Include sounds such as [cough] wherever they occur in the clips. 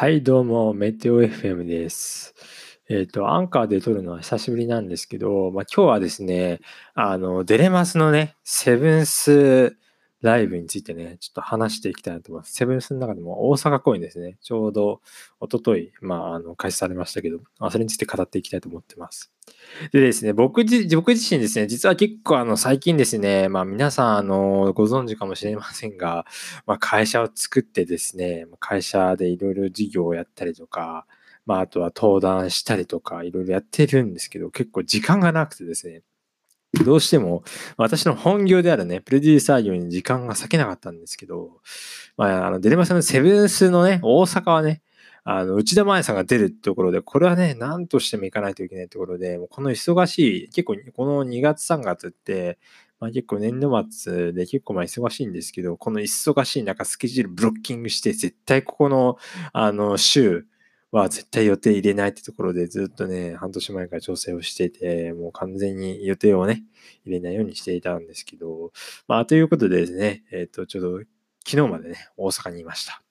はい、どうも、メテオ FM です。えっ、ー、と、アンカーで撮るのは久しぶりなんですけど、まあ、今日はですね、あの、デレマスのね、セブンスライブについてね、ちょっと話していきたいなと思います。セブンスの中でも大阪公演ですね。ちょうど一昨日まあ、あの、開始されましたけど、それについて語っていきたいと思ってます。でですね、僕自僕自身ですね、実は結構あの、最近ですね、まあ皆さんあの、ご存知かもしれませんが、まあ会社を作ってですね、会社でいろいろ事業をやったりとか、まああとは登壇したりとか、いろいろやってるんですけど、結構時間がなくてですね、どうしても、私の本業であるね、プロデューサー業に時間が割けなかったんですけど、まあ、あの、デレマさんのセブンスのね、大阪はね、あの、内田真彩さんが出るってところで、これはね、何としても行かないといけないところで、もうこの忙しい、結構、この2月3月って、まあ結構年度末で結構まあ忙しいんですけど、この忙しい中スケジュールブロッキングして、絶対ここの、あの、週、は絶対予定入れないってところでずっとね、半年前から調整をしてて、もう完全に予定をね、入れないようにしていたんですけど、まあ、ということでですね、えっ、ー、と、ちょうど昨日までね、大阪にいました。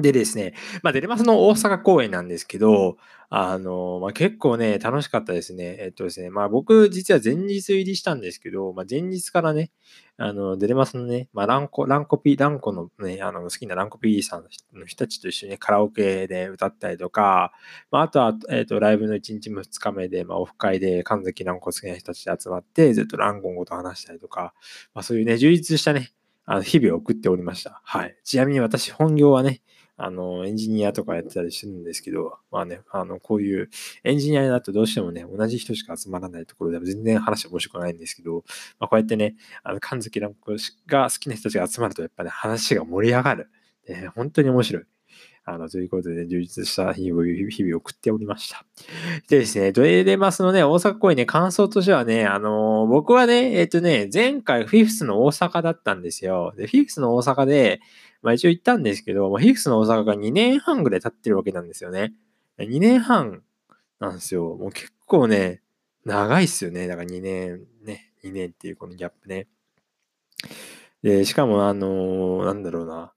でですね、まあ、デレマスの大阪公演なんですけど、あの、まあ、結構ね、楽しかったですね。えっとですね、まあ僕実は前日入りしたんですけど、まあ、前日からね、あの、デレマスのね、まあランコ、ランコピー、ランコのね、あの、好きなランコピーさんの人たちと一緒に、ね、カラオケで歌ったりとか、まああとは、えっと、ライブの1日も2日目で、まあオフ会で神崎ランコ好きな人たちで集まって、ずっとランコン語と話したりとか、まあそういうね、充実したね、あの日々送っておりました。はい。ちなみに私、本業はね、あの、エンジニアとかやってたりするんですけど、まあね、あの、こういうエンジニアだとどうしてもね、同じ人しか集まらないところでも全然話面白くないんですけど、まあ、こうやってね、あの、神月蘭子が好きな人たちが集まると、やっぱね、話が盛り上がる。ね、本当に面白い。あの、ということで、充実した日々を送っておりました。でですね、ドエデマスのね、大阪公演ね、感想としてはね、あのー、僕はね、えっ、とね、前回フィフスの大阪だったんですよ。で、フィフスの大阪で、まあ一応行ったんですけど、まあ、フィフスの大阪が2年半ぐらい経ってるわけなんですよね。2年半なんですよ。もう結構ね、長いっすよね。だから2年、ね、2年っていうこのギャップね。で、しかもあのー、なんだろうな。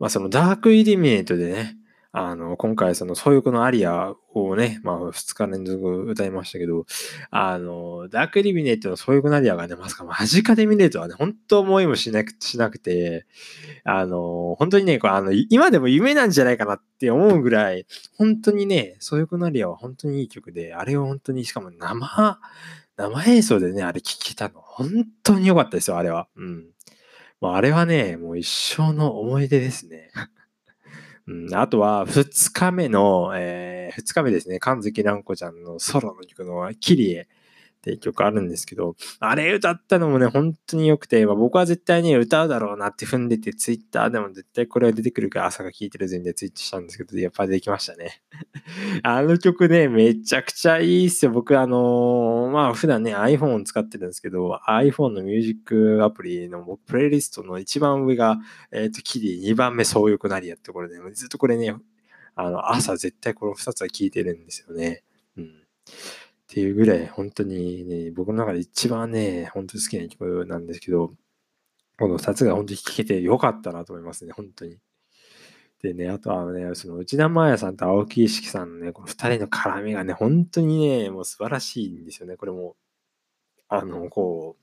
まあそのダークイリミネートでね、あの、今回その、そういうこのアリアをね、まあ、2日連続歌いましたけど、あの、ダークイリミネートのそういうこのアリアがね、まさか間近で見れるとはね、本当思いもしなくしなくて、あの、本当にね、これあの、今でも夢なんじゃないかなって思うぐらい、本当にね、そういうこのアリアは本当にいい曲で、あれを本当に、しかも生、生演奏でね、あれ聴けたの、本当に良かったですよ、あれは。うん。まあ、あれはね、もう一生の思い出ですね。[laughs] うん、あとは、二日目の、えー、二日目ですね、神月蘭子ちゃんのソロの曲のキリエっていう曲あるんですけど、あれ歌ったのもね、本当に良くて、まあ、僕は絶対に歌うだろうなって踏んでて、ツイッターでも絶対これが出てくるから朝が聴いてる前でツイートしたんですけど、やっぱできましたね。[laughs] あの曲ね、めちゃくちゃいいっすよ。僕あのー、まあ普段ね、iPhone 使ってるんですけど、iPhone のミュージックアプリのプレイリストの一番上が、えっ、ー、と、キリ、2番目、そうよくなりやってころで、ずっとこれね、あの、朝絶対この2つは聴いてるんですよね。っていうぐらい、本当にね、僕の中で一番ね、本当に好きな曲なんですけど、この2つが本当に聴けてよかったなと思いますね、本当に。でね、あとはね、その内田真彩さんと青木意識さんのね、この2人の絡みがね、本当にね、もう素晴らしいんですよね。これも、あの、こ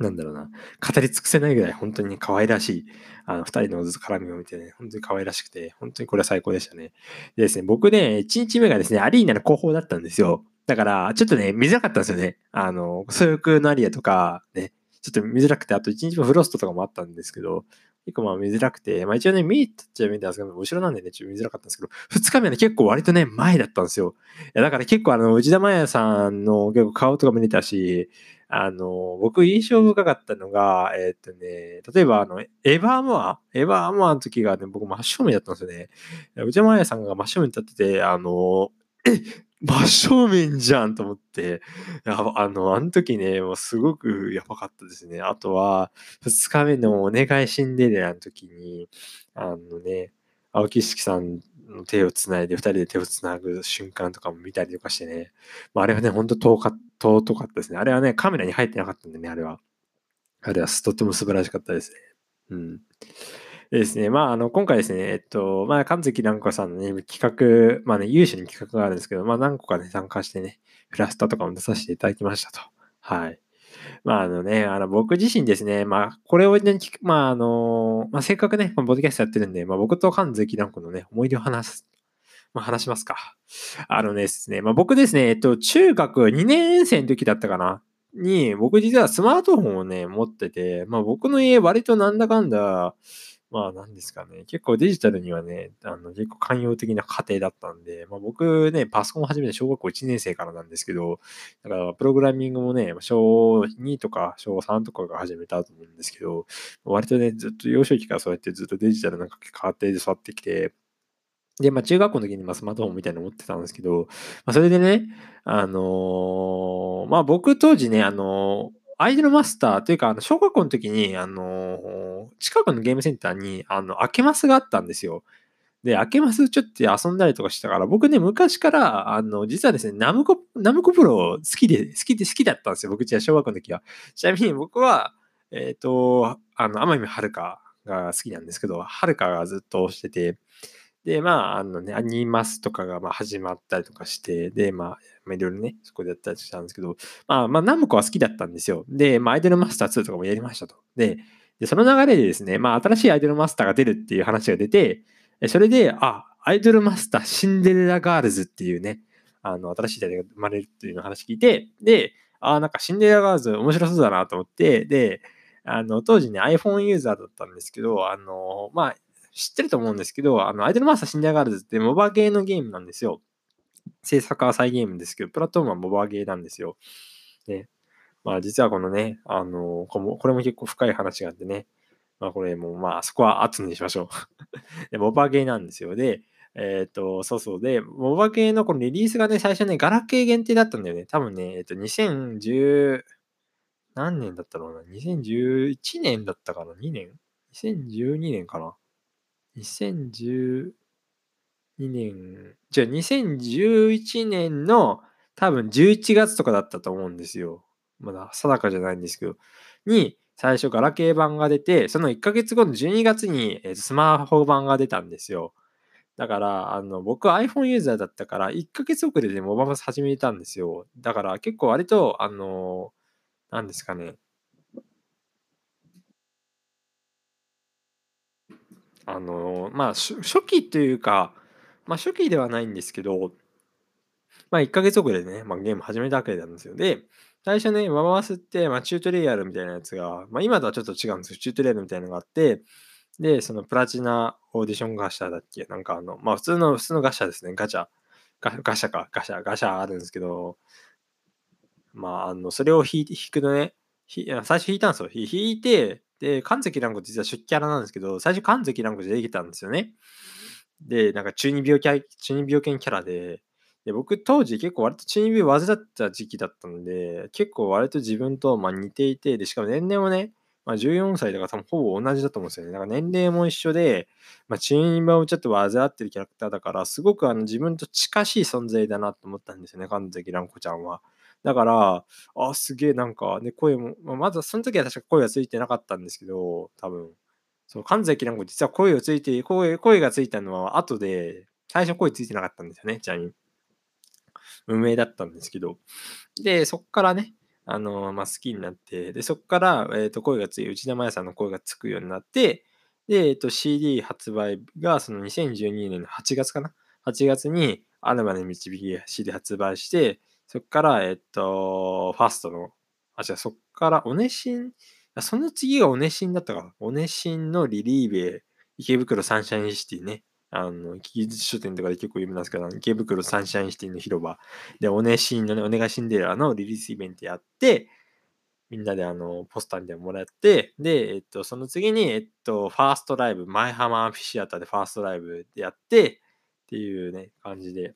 う、なんだろうな、語り尽くせないぐらい本当に可愛らしい、あの、二人の絡みを見てね、本当に可愛らしくて、本当にこれは最高でしたね。でですね、僕ね、1日目がですね、アリーナの後方だったんですよ。だから、ちょっとね、見づらかったんですよね。あの、そういうのアリアとか、ね、ちょっと見づらくて、あと一日もフロストとかもあったんですけど、結構まあ見づらくて、まあ一応ね、見たっちゃ見たんですけど、後ろなんでね、ちょっと見づらかったんですけど、二日目はね、結構割とね、前だったんですよ。いやだから結構あの、内田真也さんの結構顔とか見れたし、あの、僕印象深かったのが、えー、っとね、例えばあの、エヴァーモア、エヴァーモアの時がね、僕真正面だったんですよね。内田真也さんが真正面に立ってて、あの、真正面じゃんと思って、あの、あの時ね、もうすごくやばかったですね。あとは、二日目のお願いシンデレラの時に、あのね、青木式さんの手をつないで、二人で手をつなぐ瞬間とかも見たりとかしてね、まあ、あれはね、ほんと遠か尊かったですね。あれはね、カメラに入ってなかったんでね、あれは。あれはとっても素晴らしかったですね。うん。でですね、まあ、あの、今回ですね、えっと、まあ、神崎蘭子さんのね、企画、まあね、有志に企画があるんですけど、まあ、何個かね、参加してね、フラスタとかも出させていただきましたと。はい。まあ、あのね、あの、僕自身ですね、まあ、これをね、まあ、あの、まあ、せっかくね、ボディキャストやってるんで、まあ、僕と神崎蘭子のね、思い出を話す。まあ、話しますか。あのですね、まあ、僕ですね、えっと、中学2年生の時だったかな。に、僕実はスマートフォンをね、持ってて、まあ僕の家割となんだかんだ、まあ何ですかね、結構デジタルにはね、あの結構寛容的な家庭だったんで、まあ僕ね、パソコン始めて小学校1年生からなんですけど、だからプログラミングもね、小2とか小3とかが始めたと思うんですけど、割とね、ずっと幼少期からそうやってずっとデジタルなんか家庭で育ってきて、で、まあ中学校の時にまあスマートフォンみたいなの持ってたんですけど、まあそれでね、あのー、まあ僕当時ね、あのー、アイドルマスターというか、あの、小学校の時に、あの、近くのゲームセンターに、あの、明けマスがあったんですよ。で、明けマスちょっと遊んだりとかしたから、僕ね、昔から、あの、実はですね、ナムコ、ナムコプロ好きで、好きで、好きだったんですよ。僕、じゃ小学校の時は。ちなみに僕は、えっ、と、あの、天海遥が好きなんですけど、遥がずっとしてて、で、まあ、あのね、アニマスとかがまあ始まったりとかして、で、まあ、いろいろね、そこでやったりしたんですけど、まあ、まあ、ナムコは好きだったんですよ。で、まあ、アイドルマスター2とかもやりましたと。で、でその流れでですね、まあ、新しいアイドルマスターが出るっていう話が出て、それで、あ、アイドルマスターシンデレラガールズっていうね、あの、新しい時代が生まれるっていうの話聞いて、で、あ、なんかシンデレラガールズ面白そうだなと思って、で、あの、当時ね、iPhone ユーザーだったんですけど、あの、まあ、知ってると思うんですけど、あの、アイドルマスターシンデレラガールズってモバゲーのゲームなんですよ。制作はサイゲームですけど、プラットフォームはモバゲーなんですよ。ね。まあ実はこのね、あの、これも結構深い話があってね、まあこれもまあそこは後にしましょう [laughs] で。モバゲーなんですよ。で、えっ、ー、と、そうそう。で、モバゲーのこのリリースがね、最初ね、ガラケー限定だったんだよね。多分ね、えっ、ー、と、2010、何年だったろうな。2011年だったかな ?2 年 ?2012 年かな？2012年、じゃあ2011年の多分11月とかだったと思うんですよ。まだ定かじゃないんですけど。に、最初ガラケー版が出て、その1ヶ月後の12月にスマホ版が出たんですよ。だから、あの、僕は iPhone ユーザーだったから、1ヶ月遅れでモババス始めたんですよ。だから結構割と、あの、何ですかね。あの、まあ、初期というか、まあ、初期ではないんですけど、まあ、1ヶ月遅れでね、まあ、ゲーム始めたわけなんですよ。で、最初ね、ワバワスって、まあ、チュートリアルみたいなやつが、まあ、今とはちょっと違うんですよ。チュートリアルみたいなのがあって、で、そのプラチナオーディションガシャだっけ？なんかあの、まあ、普通の、普通のガシャですね。ガチャ。ガガシャか、ガシャ、ガシャあるんですけど、まあ、あの、それを引引くとね、最初引いたんですよ。引いて、で、神崎蘭子実は出キャラなんですけど、最初神崎蘭子でできたんですよね。で、なんか中二病キャ中二病犬キャラで、で僕当時結構割と中二病患った時期だったので、結構割と自分とま似ていて、で、しかも年齢もね、まあ、14歳とから多分ほぼ同じだと思うんですよね。だか年齢も一緒で、まあ、中二病をちょっと患ってるキャラクターだから、すごくあの自分と近しい存在だなと思ったんですよね、神崎蘭子ちゃんは。だから、あ、すげえなんか、ね、声も、まあ、まずその時は確か声がついてなかったんですけど、多分。そう、神崎なんか実は声をついて、声、声がついたのは後で、最初声ついてなかったんですよね、ちなみに。無名だったんですけど。で、そっからね、あの、まあ、好きになって、で、そっから、えっ、ー、と、声がつい、内田真也さんの声がつくようになって、で、えっ、ー、と、CD 発売が、その2012年の8月かな ?8 月に、アナマの導き CD 発売して、そっから、えっと、ファーストの、あ、違う、そっから、オネシン、その次がオネシンだったかな。オネシンのリリーベ池袋サンシャインシティね。あの、技術書店とかで結構有名なんですけど、池袋サンシャインシティの広場で、オネシンのね、お願いシンデレラのリリースイベントやって、みんなであの、ポスターみたいなもらって、で、えっと、その次に、えっと、ファーストライブ、舞浜アンフィシアターでファーストライブでやって、っていうね、感じで、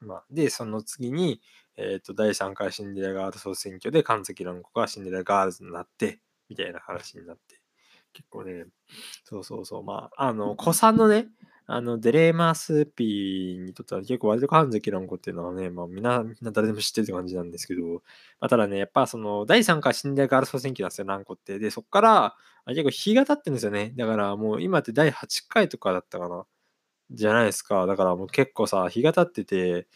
まあ、で、その次に、えっ、ー、と、第3回シンデレラガール総選挙で神崎蘭子がシンデレラガールズになって、みたいな話になって。結構ね、そうそうそう、まあ、あの、古参のね、あの、デレマス P にとっては結構割と神崎蘭子っていうのはね、まあみんな、みんな誰でも知ってるって感じなんですけど、まあ、ただね、やっぱその、第3回シンデレラ総選挙なんですよ、蘭子って。で、そっから、結構日が経ってるんですよね。だからもう今って第8回とかだったかな。じゃないですか。だからもう結構さ、日が経ってて、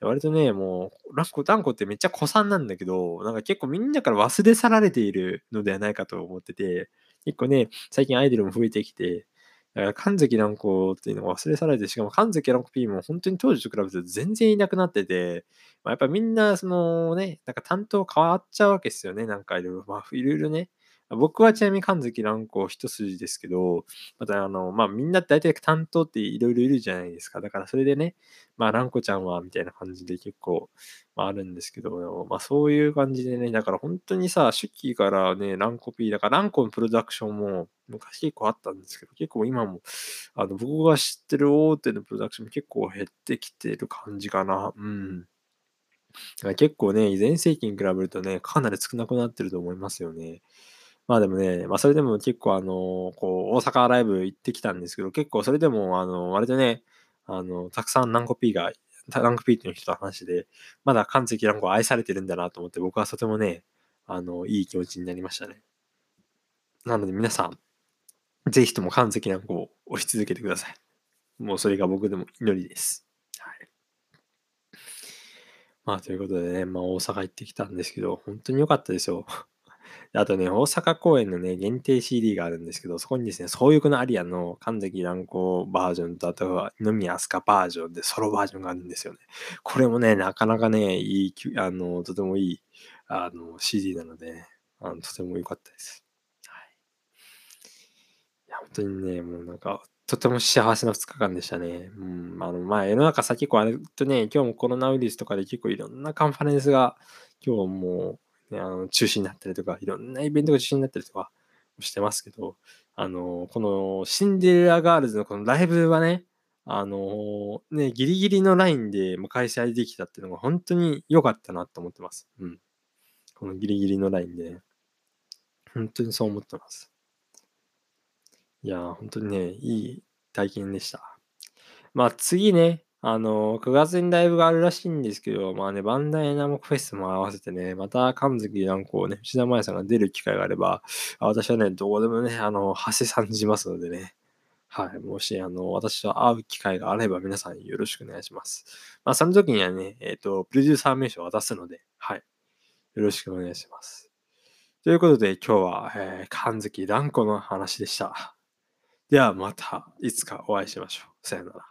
割とね、もう、ランコ、ランコってめっちゃ古参なんだけど、なんか結構みんなから忘れ去られているのではないかと思ってて、結構ね、最近アイドルも増えてきて、だから神崎蘭子っていうのが忘れ去られて、しかも神崎蘭子 P も本当に当時と比べて全然いなくなってて、まあ、やっぱみんなそのね、なんか担当変わっちゃうわけですよね、なんかいろいろ。まあいろいろね、僕はちなみに神崎蘭子一筋ですけど、またあの、まあみんな大体担当っていろいろいるじゃないですか。だからそれでね、まあ蘭子ちゃんはみたいな感じで結構、まあ、あるんですけど、まあそういう感じでね、だから本当にさ、初期からね、蘭子 P、だから蘭子のプロダクションも昔結構あったんですけど、結構今も、あの僕が知ってる大手のプロダクションも結構減ってきてる感じかな。うん。結構ね、以前世紀に比べるとね、かなり少なくなってると思いますよね。まあでもね、まあそれでも結構あの、こう、大阪ライブ行ってきたんですけど、結構それでも、あの、割とね、あの、たくさんランコ P が、ランコ P っていう人と話で、まだ関関ランコ愛されてるんだなと思って、僕はとてもね、あの、いい気持ちになりましたね。なので皆さん、ぜひとも関関ランコを押し続けてください。もうそれが僕でも祈りです。はい。まあということでね、まあ大阪行ってきたんですけど、本当に良かったですよ。あとね、大阪公演のね、限定 CD があるんですけど、そこにですね、そういうのアリアの神崎蘭子バージョンと、あとは二宮飛鳥バージョンでソロバージョンがあるんですよね。これもね、なかなかね、いい、あの、とてもいい、あの、CD なので、あのとても良かったです。はい。いや、本当にね、もうなんか、とても幸せな2日間でしたね。うん、あの、まあ、世の中さ、結構あれとね、今日もコロナウイルスとかで結構いろんなカンファレンスが、今日もね、あの中止になったりとか、いろんなイベントが中止になったりとかしてますけど、あの、このシンデレラガールズのこのライブはね、あのね、ギリギリのラインで開催できたっていうのが本当に良かったなと思ってます。うん。このギリギリのラインでね。本当にそう思ってます。いや本当にね、いい体験でした。まあ次ね、あの、9月にライブがあるらしいんですけど、まあね、バンダイナムコフェスも合わせてね、また神月なんこうね、内田麻也さんが出る機会があれば、私はね、どこでもね、あの、馳せさんじますのでね、はい、もし、あの、私と会う機会があれば皆さんよろしくお願いします。まあ、その時にはね、えっ、ー、と、プロデューサー名称を渡すので、はい、よろしくお願いします。ということで、今日は、えー、神月蘭子の話でした。ではまたいつかお会いしましょう。さよなら。